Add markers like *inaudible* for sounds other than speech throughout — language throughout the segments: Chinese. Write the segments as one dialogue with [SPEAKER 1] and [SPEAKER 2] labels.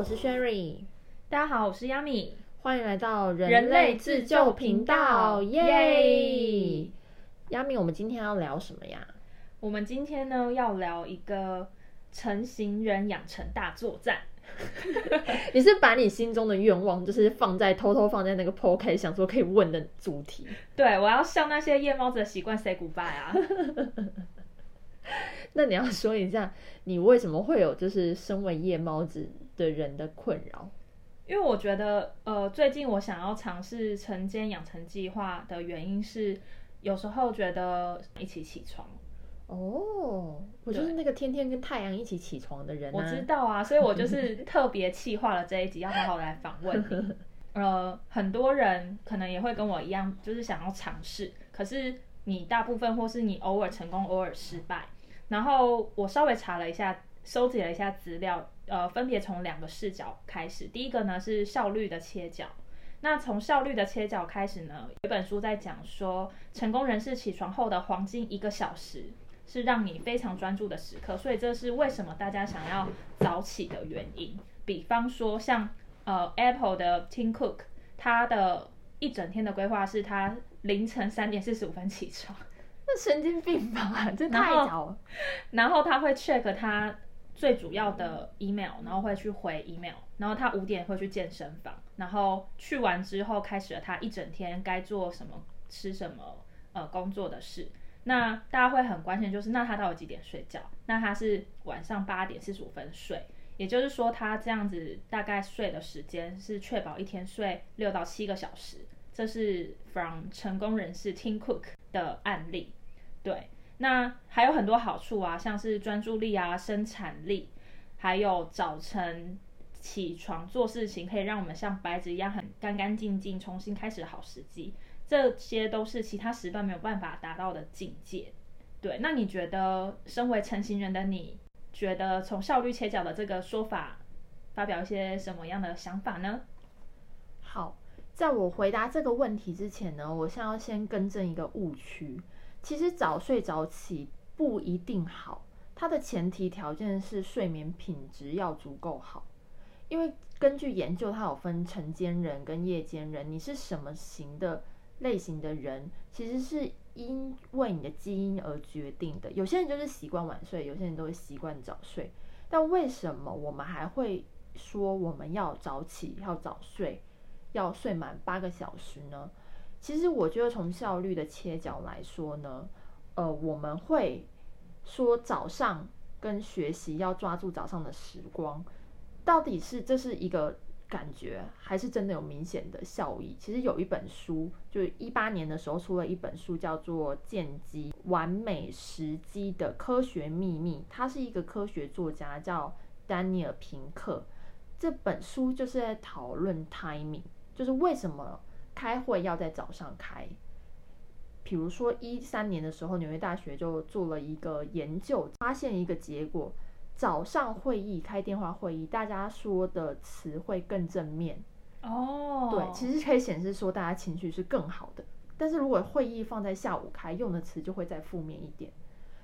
[SPEAKER 1] 我是 Sherry，
[SPEAKER 2] 大家好，我是 Yami，
[SPEAKER 1] 欢迎来到
[SPEAKER 2] 人类自救频道，
[SPEAKER 1] 耶！Yami，我们今天要聊什么呀？
[SPEAKER 2] 我们今天呢要聊一个成型人养成大作战。*laughs*
[SPEAKER 1] 你是把你心中的愿望，就是放在偷偷放在那个 p o k 想说可以问的主题。
[SPEAKER 2] 对，我要向那些夜猫子的习惯 say goodbye 啊。*laughs*
[SPEAKER 1] 那你要说一下，你为什么会有就是身为夜猫子的人的困扰？
[SPEAKER 2] 因为我觉得，呃，最近我想要尝试晨间养成计划的原因是，有时候觉得一起起床。
[SPEAKER 1] 哦，我就是那个天天跟太阳一起起床的人。
[SPEAKER 2] 我知道啊，所以我就是特别气化了这一集，要好好来访问你。*laughs* 呃，很多人可能也会跟我一样，就是想要尝试，可是你大部分或是你偶尔成功，偶尔失败。然后我稍微查了一下，收集了一下资料，呃，分别从两个视角开始。第一个呢是效率的切角，那从效率的切角开始呢，有一本书在讲说，成功人士起床后的黄金一个小时是让你非常专注的时刻，所以这是为什么大家想要早起的原因。比方说像呃 Apple 的 Tim Cook，他的一整天的规划是他凌晨三点四十五分起床。
[SPEAKER 1] 神经病吧，这太早了。
[SPEAKER 2] 然后他会 check 他最主要的 email，然后会去回 email。然后他五点会去健身房，然后去完之后开始了他一整天该做什么、吃什么、呃工作的事。那大家会很关心，就是那他到底几点睡觉？那他是晚上八点四十五分睡，也就是说他这样子大概睡的时间是确保一天睡六到七个小时。这是 from 成功人士 Tim Cook 的案例。对，那还有很多好处啊，像是专注力啊、生产力，还有早晨起床做事情，可以让我们像白纸一样很干干净净，重新开始好时机，这些都是其他时段没有办法达到的境界。对，那你觉得身为成型人的你，觉得从效率切角的这个说法，发表一些什么样的想法呢？
[SPEAKER 1] 好，在我回答这个问题之前呢，我先要先更正一个误区。其实早睡早起不一定好，它的前提条件是睡眠品质要足够好。因为根据研究，它有分晨间人跟夜间人，你是什么型的类型的人，其实是因为你的基因而决定的。有些人就是习惯晚睡，有些人都会习惯早睡。但为什么我们还会说我们要早起、要早睡、要睡满八个小时呢？其实我觉得从效率的切角来说呢，呃，我们会说早上跟学习要抓住早上的时光，到底是这是一个感觉，还是真的有明显的效益？其实有一本书，就是一八年的时候出了一本书，叫做《剑机完美时机的科学秘密》，它是一个科学作家，叫丹尼尔平克。这本书就是在讨论 timing，就是为什么。开会要在早上开，比如说一三年的时候，纽约大学就做了一个研究，发现一个结果：早上会议开电话会议，大家说的词会更正面。
[SPEAKER 2] 哦，
[SPEAKER 1] 对，其实可以显示说大家情绪是更好的。但是如果会议放在下午开，用的词就会再负面一点。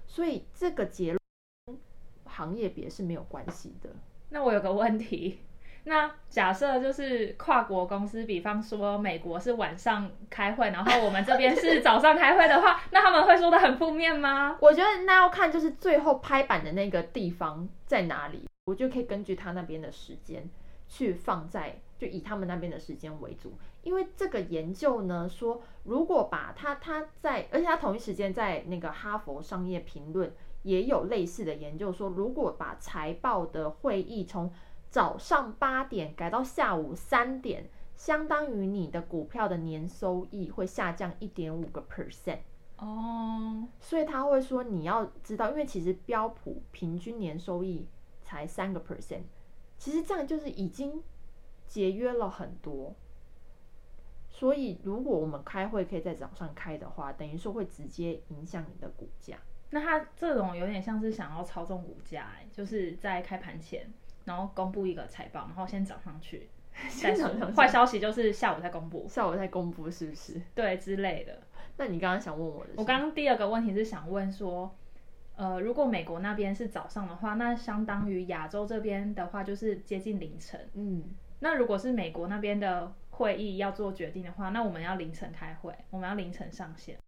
[SPEAKER 1] 所以这个结论行业别是没有关系的。
[SPEAKER 2] 那我有个问题。那假设就是跨国公司，比方说美国是晚上开会，然后我们这边是早上开会的话，*laughs* 那他们会说的很负面吗？
[SPEAKER 1] 我觉得那要看就是最后拍板的那个地方在哪里，我就可以根据他那边的时间去放在，就以他们那边的时间为主。因为这个研究呢说，如果把他他在，而且他同一时间在那个哈佛商业评论也有类似的研究说，如果把财报的会议从早上八点改到下午三点，相当于你的股票的年收益会下降一点五个 percent
[SPEAKER 2] 哦。
[SPEAKER 1] 所以他会说你要知道，因为其实标普平均年收益才三个 percent，其实这样就是已经节约了很多。所以如果我们开会可以在早上开的话，等于说会直接影响你的股价。
[SPEAKER 2] 那他这种有点像是想要操纵股价，哎，就是在开盘前。然后公布一个财报，然后先涨上去，
[SPEAKER 1] 先涨上去。
[SPEAKER 2] 坏消息就是下午再公布，
[SPEAKER 1] 下午再公布是不是？
[SPEAKER 2] 对之类的。
[SPEAKER 1] 那你刚刚想问我的？
[SPEAKER 2] 我刚刚第二个问题是想问说，呃，如果美国那边是早上的话，那相当于亚洲这边的话就是接近凌晨。
[SPEAKER 1] 嗯，
[SPEAKER 2] 那如果是美国那边的会议要做决定的话，那我们要凌晨开会，我们要凌晨上线，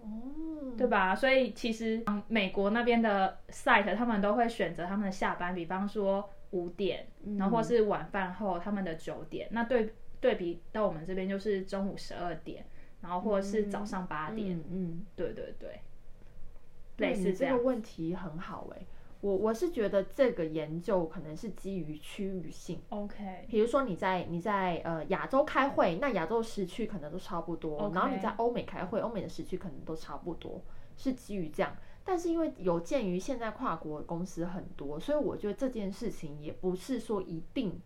[SPEAKER 1] 哦，
[SPEAKER 2] 对吧？所以其实嗯美国那边的 site 他们都会选择他们的下班，比方说五点，然后或是晚饭后他们的九点。那对对比到我们这边就是中午十二点，然后或者是早上八点。
[SPEAKER 1] 嗯嗯，
[SPEAKER 2] 对对对，类似这样。
[SPEAKER 1] 问题很好哎、我我是觉得这个研究可能是基于区域性
[SPEAKER 2] ，OK，
[SPEAKER 1] 比如说你在你在呃亚洲开会，那亚洲时区可能都差不多
[SPEAKER 2] OK
[SPEAKER 1] 然后你在欧美开会，欧美的时区可能都差不多，是基于这样。但是因为有鉴于现在跨国公司很多，所以我觉得这件事情也不是说一定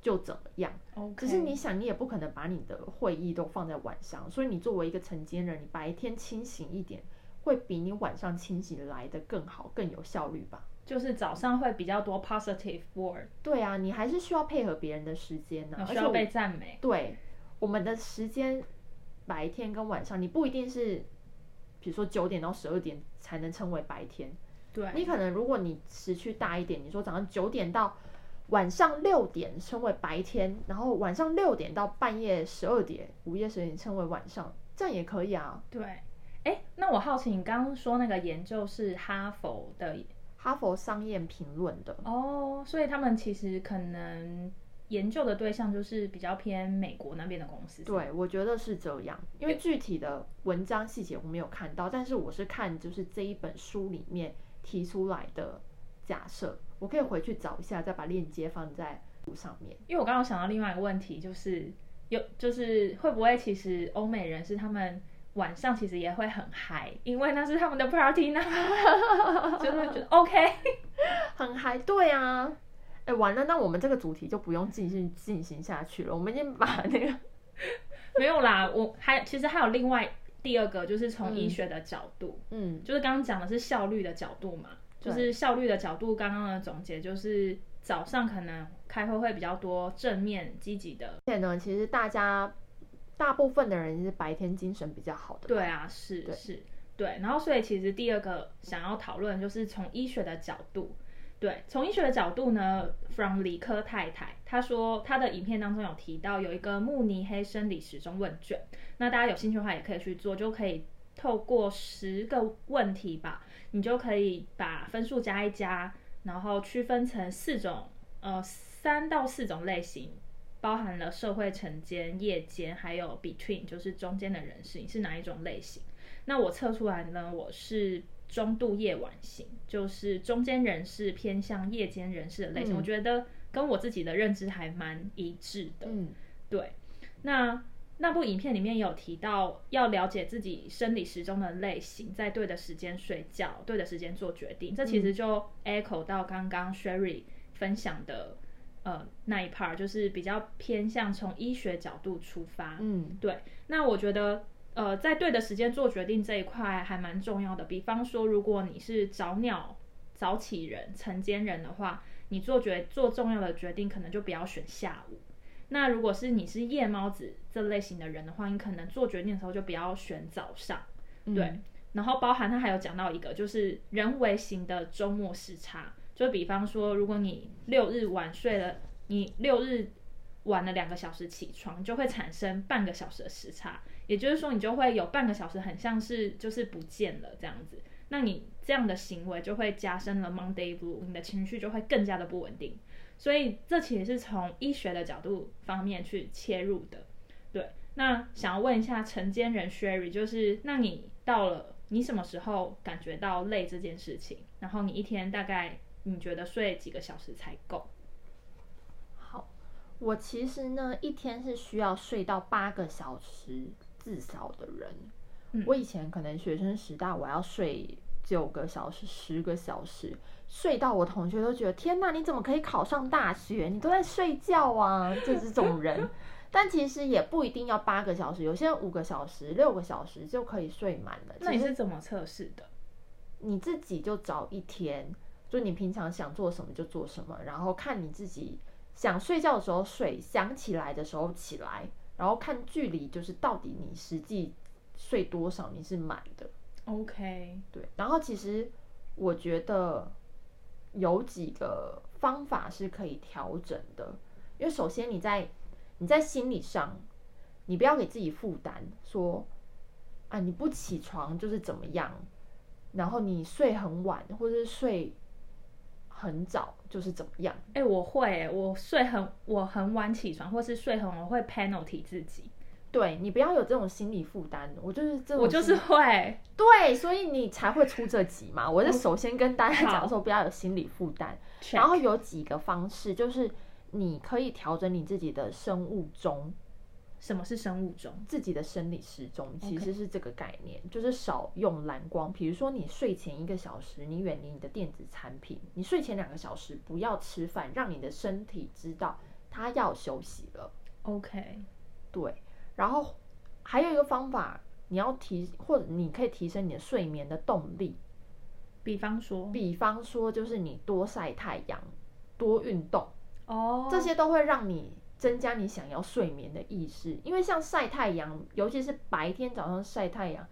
[SPEAKER 1] 就怎么样。只是你想，你也不可能把你的会议都放在晚上，所以你作为一个承接人，你白天清醒一点，会比你晚上清醒来的更好，更有效率吧？
[SPEAKER 2] 就是早上会比较多 positive word，
[SPEAKER 1] 对啊，你还是需要配合别人的时间呢、而
[SPEAKER 2] 需要被赞美。
[SPEAKER 1] 对我们的时间，白天跟晚上，你不一定是，比如说九点到十二点才能称为白天，
[SPEAKER 2] 对，
[SPEAKER 1] 你可能如果你时区大一点，你说早上九点到晚上六点称为白天，然后晚上六点到半夜十二点，午夜十二点称为晚上，这样也可以啊。
[SPEAKER 2] 对。哎，那我好奇，你刚刚说那个研究是哈佛的
[SPEAKER 1] 哈佛商业评论的，
[SPEAKER 2] 哦，所以他们其实可能研究的对象就是比较偏美国那边的公司。
[SPEAKER 1] 对我觉得是这样，因为具体的文章细节我没有看到，但是我是看就是这一本书里面提出来的假设，我可以回去找一下，再把链接放在上面。
[SPEAKER 2] 因为我刚刚想到另外一个问题，就是有就是会不会其实欧美人是他们晚上其实也会很嗨，因为那是他们的 party 呢，*laughs* 就是会觉得 OK。
[SPEAKER 1] 很嗨，对啊。哎，完了，那我们这个主题就不用继续进行下去了。我们已经把那个，*laughs*
[SPEAKER 2] 没有啦，我还其实还有另外第二个，就是从医学的角度，
[SPEAKER 1] 嗯，
[SPEAKER 2] 就是刚刚讲的是效率的角度嘛，就是效率的角度。刚刚的总结就是早上可能开会会比较多正面积极的。
[SPEAKER 1] 而且呢，其实大家大部分的人是白天精神比较好的。
[SPEAKER 2] 对，啊，是是，对。然后所以其实第二个想要讨论就是从医学的角度。对，从医学的角度呢，from 理科太太，她说她的影片当中有提到有一个慕尼黑生理时钟问卷，那大家有兴趣的话也可以去做，就可以透过十个问题吧，你就可以把分数加一加，然后区分成四种，呃，三到四种类型，包含了社会晨间、夜间，还有 between，就是中间的人士，你是哪一种类型？那我测出来呢，我是中度夜晚型，就是中间人士偏向夜间人士的类型。
[SPEAKER 1] 嗯
[SPEAKER 2] 我觉得跟我自己的认知还蛮一致的。
[SPEAKER 1] 嗯，
[SPEAKER 2] 对，那那部影片里面有提到，要了解自己生理时钟的类型，在对的时间睡觉，对的时间做决定。这其实就 echo 到刚刚 Sherry 分享的呃那一 part，就是比较偏向从医学角度出发。
[SPEAKER 1] 嗯，
[SPEAKER 2] 对，那我觉得。呃，在对的时间做决定这一块还蛮重要的。比方说，如果你是早鸟、早起人、晨间人的话，你做决做重要的决定，可能就不要选下午。那如果是你是夜猫子这类型的人的话，你可能做决定的时候就不要选早上。对，然后包含他还有讲到一个，就是人为型的周末时差，就比方说，如果你六日晚睡了，你六日晚了两个小时起床，就会产生半个小时的时差，也就是说，你就会有半个小时很像是就是不见了这样子。那你这样的行为就会加深了 Monday Blue，你的情绪就会更加的不稳定。所以这其实是从医学的角度方面去切入的。对，那想要问一下晨间人 Sherry，就是那你到了你什么时候感觉到累这件事情？然后你一天大概你觉得睡几个小时才够？
[SPEAKER 1] 好，我其实呢一天是需要睡到八个小时至少的人。
[SPEAKER 2] 嗯
[SPEAKER 1] 我以前可能学生时代我要睡九个小时、十个小时，睡到我同学都觉得天哪，你怎么可以考上大学？你都在睡觉啊，就这种人。但其实也不一定要八个小时，有些人五个小时、六个小时就可以睡满了。
[SPEAKER 2] 那你是怎么测试的？
[SPEAKER 1] 你自己就找一天，就你平常想做什么就做什么，然后看你自己想睡觉的时候睡，想起来的时候起来，然后看距离，就是到底你实际睡多少你是满的。
[SPEAKER 2] OK，
[SPEAKER 1] 对，然后其实我觉得有几个方法是可以调整的，因为首先你在你在心理上，你不要给自己负担，说啊你不起床就是怎么样，然后你睡很晚或者是睡很早就是怎么样。
[SPEAKER 2] 哎、我会欸，我睡很我很晚起床，或是睡很晚，我会 penalty 自己，
[SPEAKER 1] 对你不要有这种心理负担，我就是这种，
[SPEAKER 2] 我就是会，
[SPEAKER 1] 对，所以你才会出这集嘛。*laughs* 我是首先跟大家讲说，不要有心理负担。然后有几个方式，就是你可以调整你自己的生物钟，
[SPEAKER 2] 什么是生物钟？
[SPEAKER 1] 自己的生理时钟其实是这个概念就是少用蓝光。比如说你睡前一个小时，你远离你的电子产品；你睡前两个小时不要吃饭，让你的身体知道它要休息了。
[SPEAKER 2] OK，
[SPEAKER 1] 对，然后还有一个方法，你要提或者你可以提升你的睡眠的动力。
[SPEAKER 2] 比方说，
[SPEAKER 1] 比方说，就是你多晒太阳、多运动，
[SPEAKER 2] 哦，
[SPEAKER 1] 这些都会让你增加你想要睡眠的意识。因为像晒太阳，尤其是白天早上晒太阳，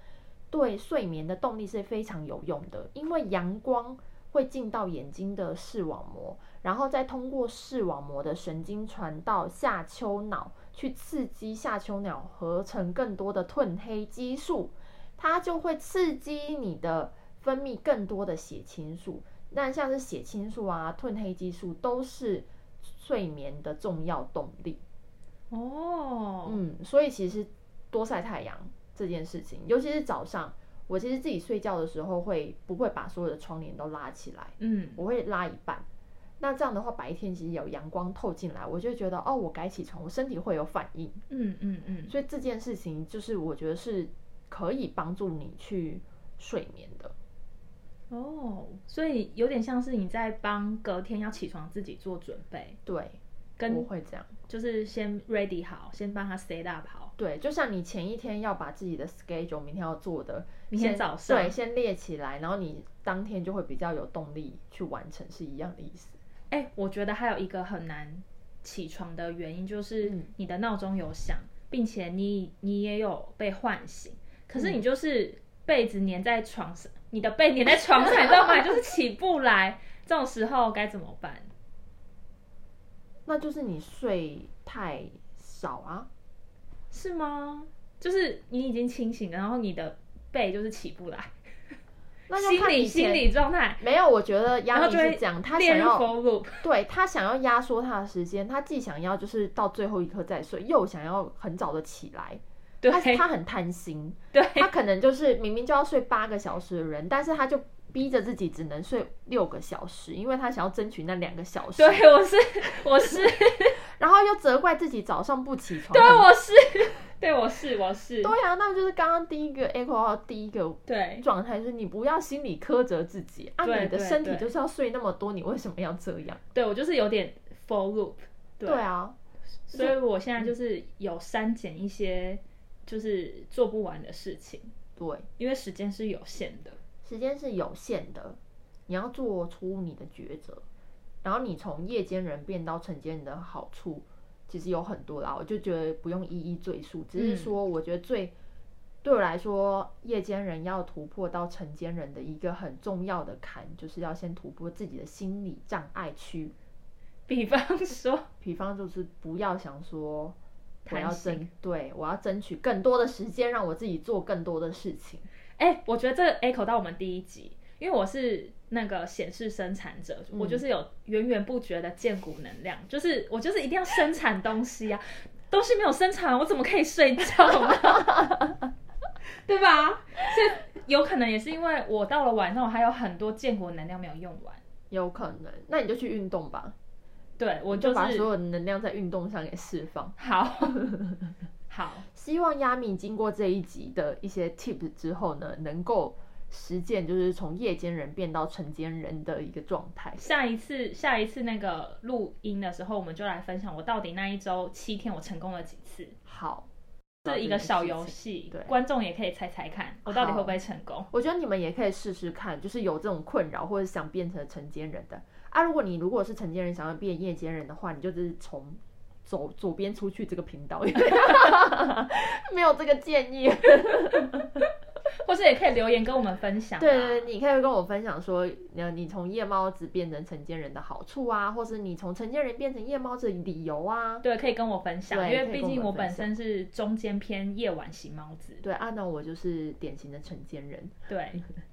[SPEAKER 1] 对睡眠的动力是非常有用的。因为阳光会进到眼睛的视网膜，然后再通过视网膜的神经传到下丘脑，去刺激下丘脑合成更多的褪黑激素，它就会刺激你的分泌更多的血清素。那像是血清素啊、褪黑激素都是睡眠的重要动力。
[SPEAKER 2] 哦，
[SPEAKER 1] 嗯，所以其实多晒太阳这件事情，尤其是早上，我其实自己睡觉的时候会不会把所有的窗帘都拉起来？
[SPEAKER 2] 嗯，
[SPEAKER 1] 我会拉一半。那这样的话，白天其实有阳光透进来，我就觉得哦，我该起床，我身体会有反应。
[SPEAKER 2] 嗯嗯嗯，
[SPEAKER 1] 所以这件事情就是我觉得是可以帮助你去睡眠的。
[SPEAKER 2] 哦，所以有点像是你在帮隔天要起床自己做准备，
[SPEAKER 1] 对，
[SPEAKER 2] 跟
[SPEAKER 1] 我会这样。
[SPEAKER 2] 就是先 ready 好，先帮他 set up 好，
[SPEAKER 1] 对，就像你前一天要把自己的 schedule 明天要做的，
[SPEAKER 2] 明天早上
[SPEAKER 1] 对，先列起来，然后你当天就会比较有动力去完成，是一样的意思。
[SPEAKER 2] 哎、我觉得还有一个很难起床的原因，就是
[SPEAKER 1] 嗯
[SPEAKER 2] 你的闹钟有响，并且你你也有被唤醒，可是
[SPEAKER 1] 嗯
[SPEAKER 2] 你就是被子粘在床上，你的被粘在床上，你知道吗？就是起不来，这种时候该怎么办？
[SPEAKER 1] 那就是你睡太少啊。
[SPEAKER 2] 是吗？就是你已经清醒了，然后你的背就是起不来，
[SPEAKER 1] 那就
[SPEAKER 2] 心理
[SPEAKER 1] 看以前
[SPEAKER 2] 心理状态，
[SPEAKER 1] 没有，我觉得压力是这样，他
[SPEAKER 2] 列入
[SPEAKER 1] 想要
[SPEAKER 2] for loop，
[SPEAKER 1] 对他想要压缩他的时间，他既想要就是到最后一刻再睡，又想要很早的起来，
[SPEAKER 2] 对。
[SPEAKER 1] 他他很贪心，*laughs*
[SPEAKER 2] 对，
[SPEAKER 1] 他可能就是明明就要睡八个小时的人，但是他就逼着自己只能睡六个小时，因为他想要争取那两个小时，
[SPEAKER 2] 对，我是我是，*laughs*
[SPEAKER 1] 然后又责怪自己早上不起床。
[SPEAKER 2] 对，我是，对，我是，我是，
[SPEAKER 1] 对啊，那就是刚刚第一个 echo 到第一个
[SPEAKER 2] 对，
[SPEAKER 1] 状态，就是你不要心里苛责自己啊，你的身体就是要睡那么多，你为什么要这样？*laughs*
[SPEAKER 2] 对我就是有点 for loop，对。
[SPEAKER 1] 对啊，
[SPEAKER 2] 所以我现在就是有删减一些就是做不完的事情，
[SPEAKER 1] 对，
[SPEAKER 2] 因为时间是有限的。
[SPEAKER 1] 时间是有限的，你要做出你的抉择。然后你从夜间人变到晨间人的好处，其实有很多啦，我就觉得不用一一赘述，只是说我觉得最、对我来说，夜间人要突破到晨间人的一个很重要的坎，就是要先突破自己的心理障碍区。*laughs*
[SPEAKER 2] 比方说，
[SPEAKER 1] 比方就是不要想说我要争，对我要争取更多的时间，让我自己做更多的事情。
[SPEAKER 2] 哎、我觉得这个 echo 到我们第一集，因为我是那个显示生产者，我就是有源源不绝的建骨能量，就是我就是一定要生产东西啊，东西没有生产，我怎么可以睡觉呢？*laughs* 对吧？所以有可能也是因为我到了晚上，我还有很多建骨能量没有用完。
[SPEAKER 1] 有可能，那你就去运动吧，
[SPEAKER 2] 对我
[SPEAKER 1] 你
[SPEAKER 2] 就
[SPEAKER 1] 就是把所有的能量在运动上给释放。
[SPEAKER 2] 好 *laughs* 好，*laughs*
[SPEAKER 1] 希望亚米经过这一集的一些 tips 之后呢，能够实践就是从夜间人变到晨间人的一个状态。
[SPEAKER 2] 下一次下一次那个录音的时候，我们就来分享我到底那一周七天我成功了几次。
[SPEAKER 1] 好，
[SPEAKER 2] 这一个小游。戏
[SPEAKER 1] 对，
[SPEAKER 2] 观众也可以猜猜看，我到底会不会成功。
[SPEAKER 1] 我觉得你们也可以试试看，就是有这种困扰或者想变成晨间人的啊。如果你如果是晨间人想要变夜间人的话，你就只是从走左边出去这个频道，*laughs* 没有这个建议。*laughs*
[SPEAKER 2] 或是也可以留言跟我们分享啊。
[SPEAKER 1] 对对，对你可以跟我分享说，呃，你从夜猫子变成成间人的好处啊，或是你从成间人变成夜猫子的理由啊。
[SPEAKER 2] 对，可以跟我分享，因为毕竟我本身是中间偏夜晚型猫子。
[SPEAKER 1] 对，啊，那我就是典型的成间人。
[SPEAKER 2] 对，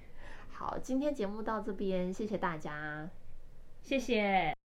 [SPEAKER 2] *laughs*
[SPEAKER 1] 好，今天节目到这边，谢谢大家。
[SPEAKER 2] 谢谢。